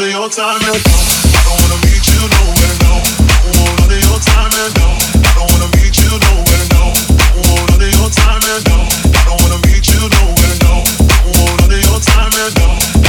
lot your time and no. I don't wanna meet you nowhere, no. Your time and no. I don't wanna meet you nowhere, no. Your time and no. I don't wanna meet you nowhere, no. Your time and no.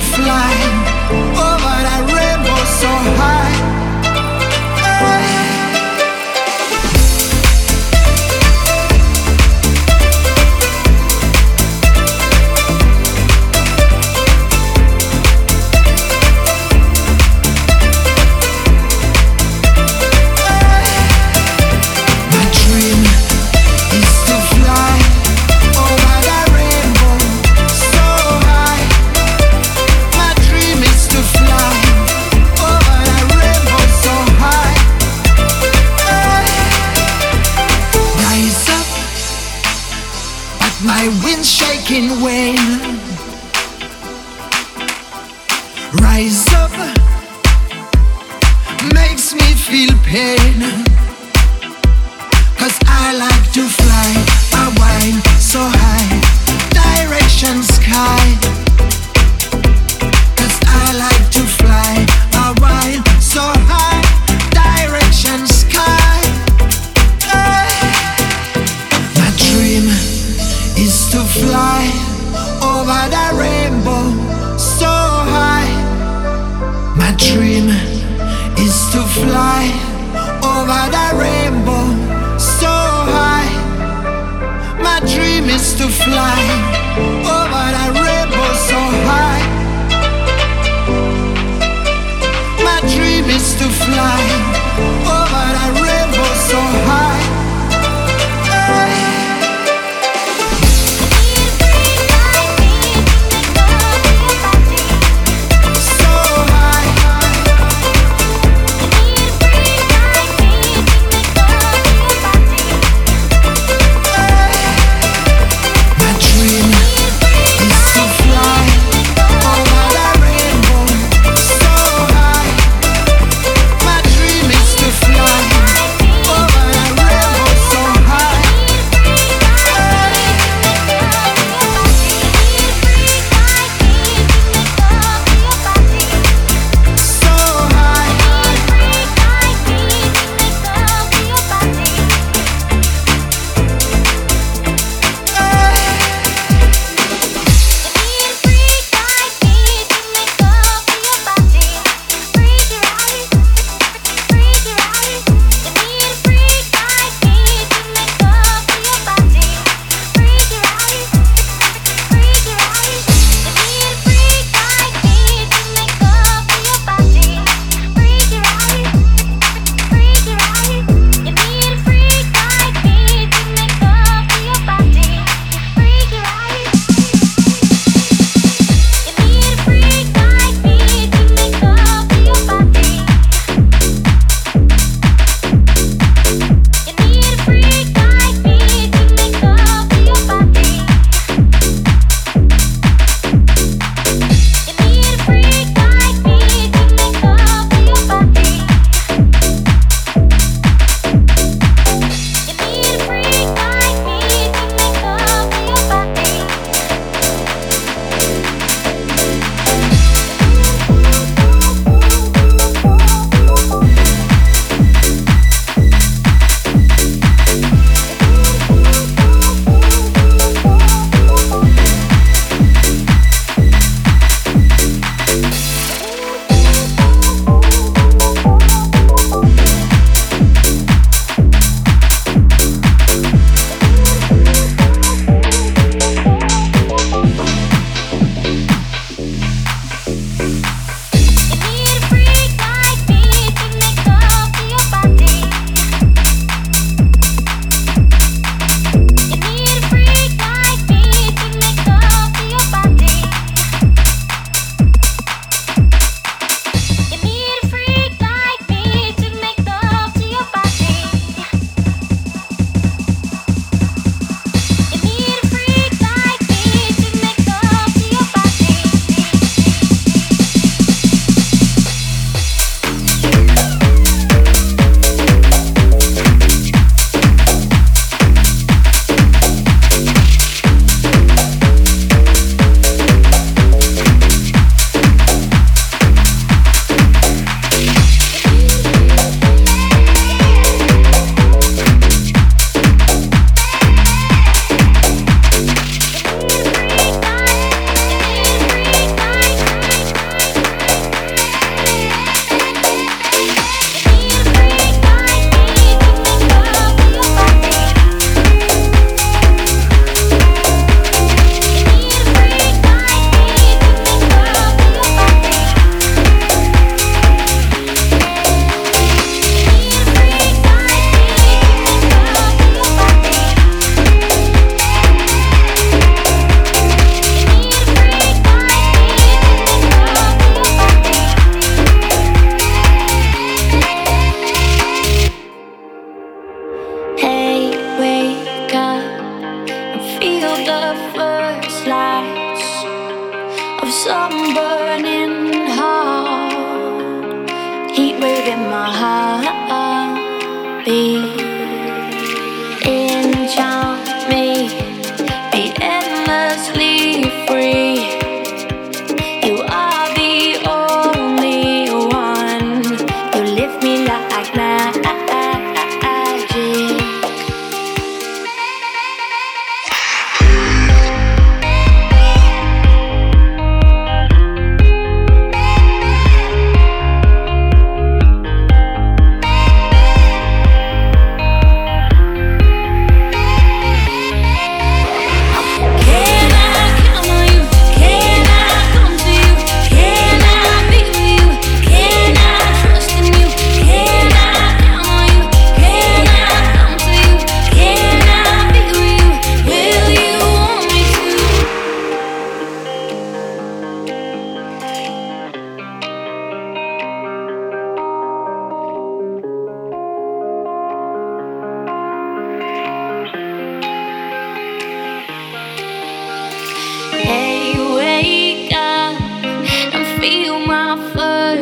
fly.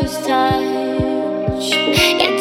first touch.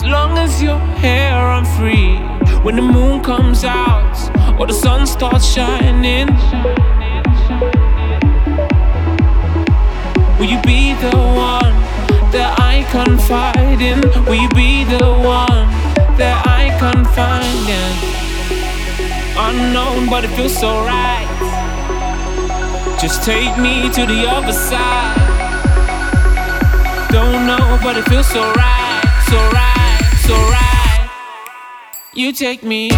As long as you're here, I'm free. When the moon comes out or the sun starts shining, will you be the one that I confide in? Will you be the one that I confide in? Unknown, but it feels so right. Just take me to the other side. Don't know, but it feels so right, so right, You take me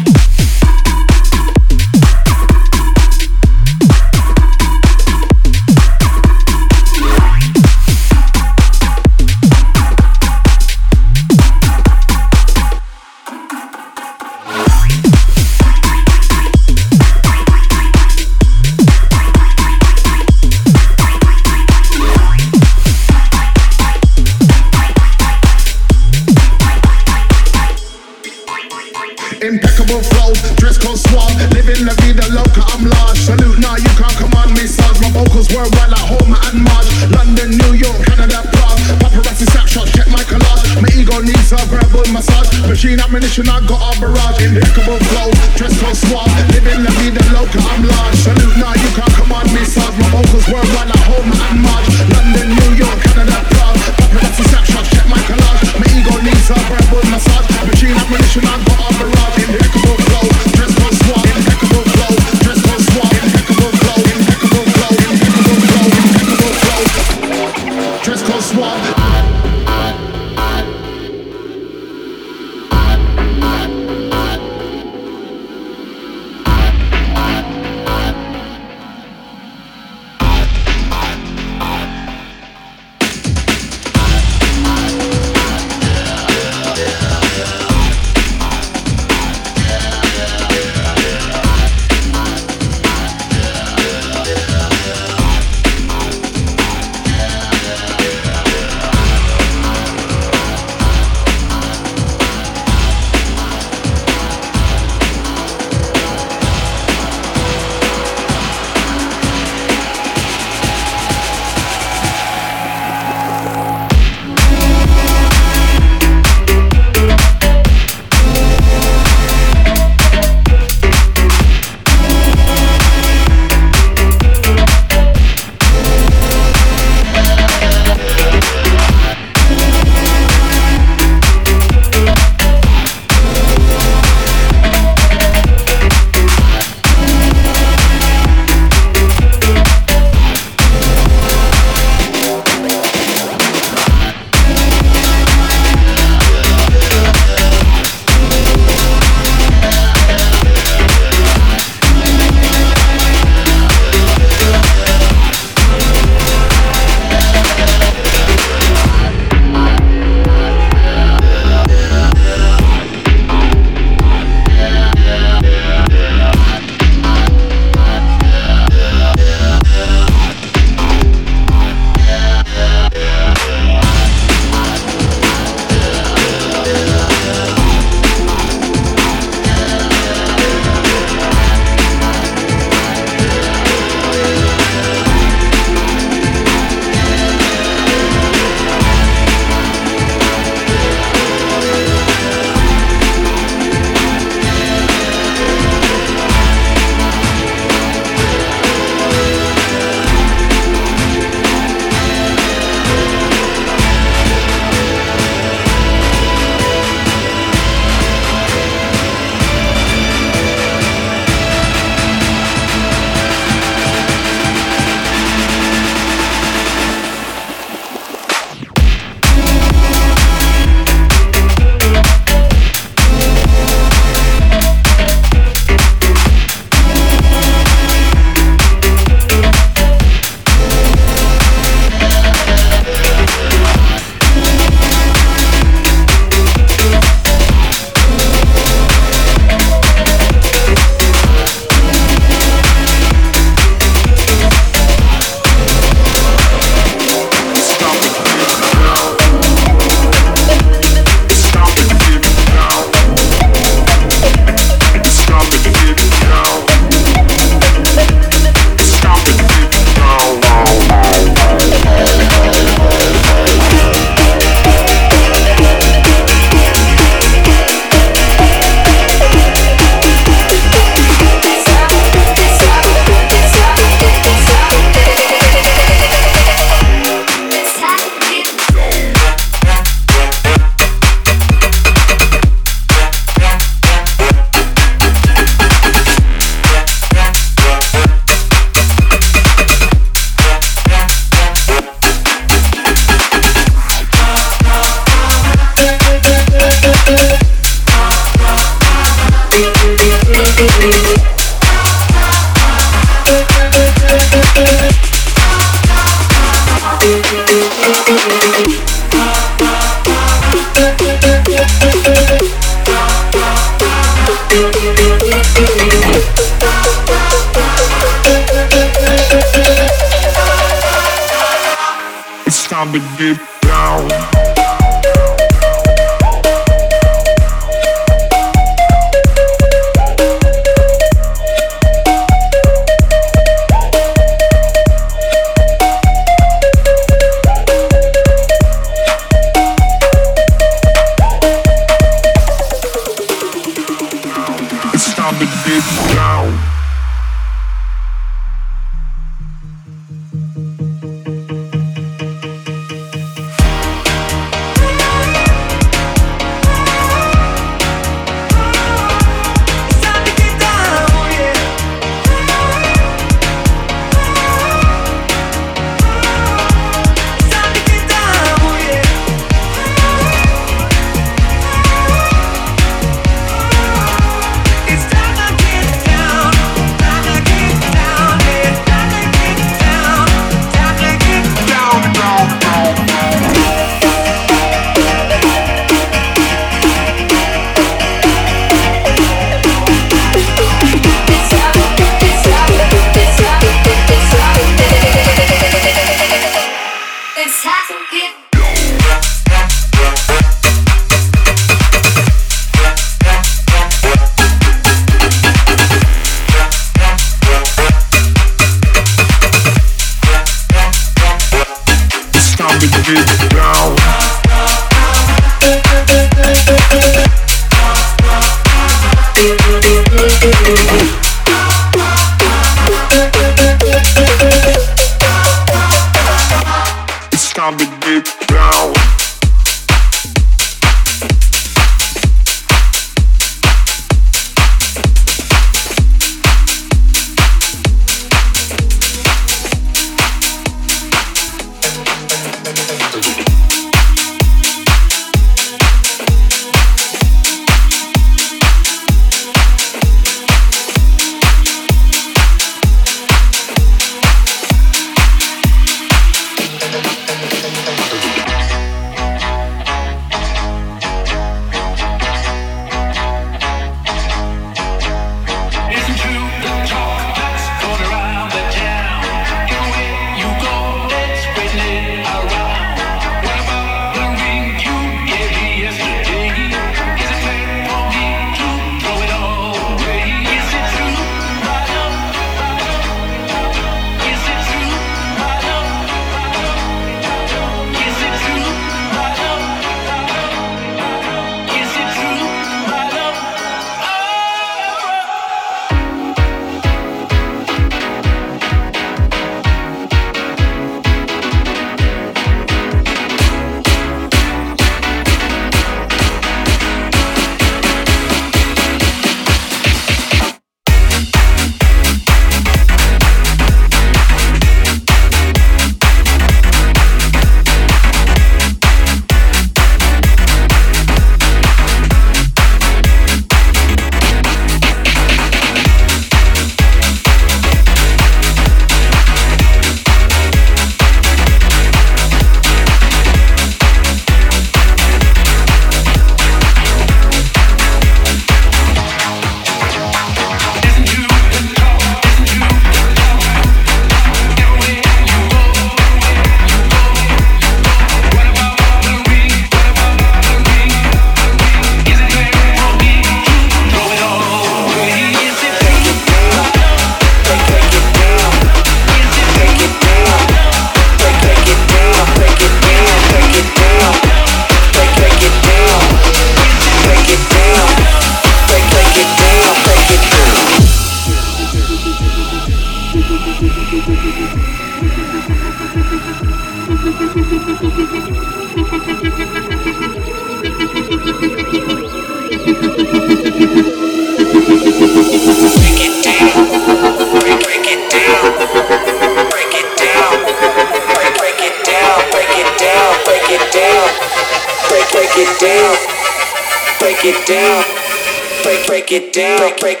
get down. Break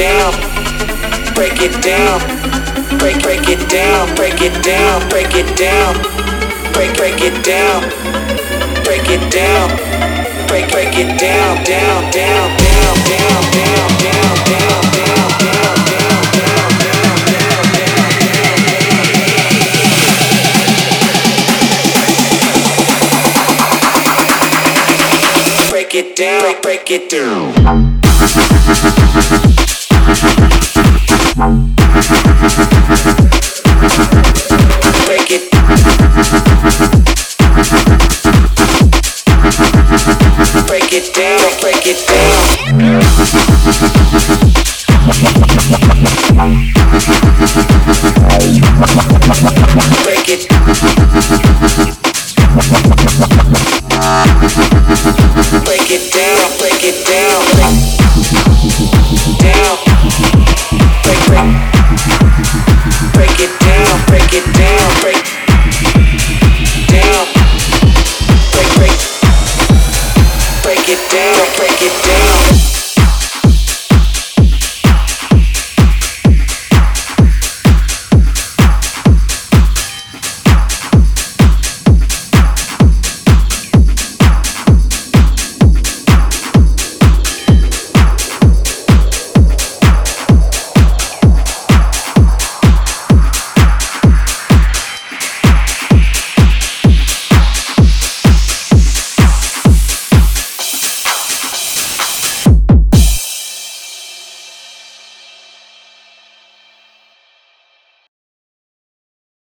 down, break it down, break break it down, break it down, break it down, break break it down, break it down, break break it down, down, down, down, down, down, down, down, down, down, down, down, down, down, down. Break it down, break it down break it down, break it down.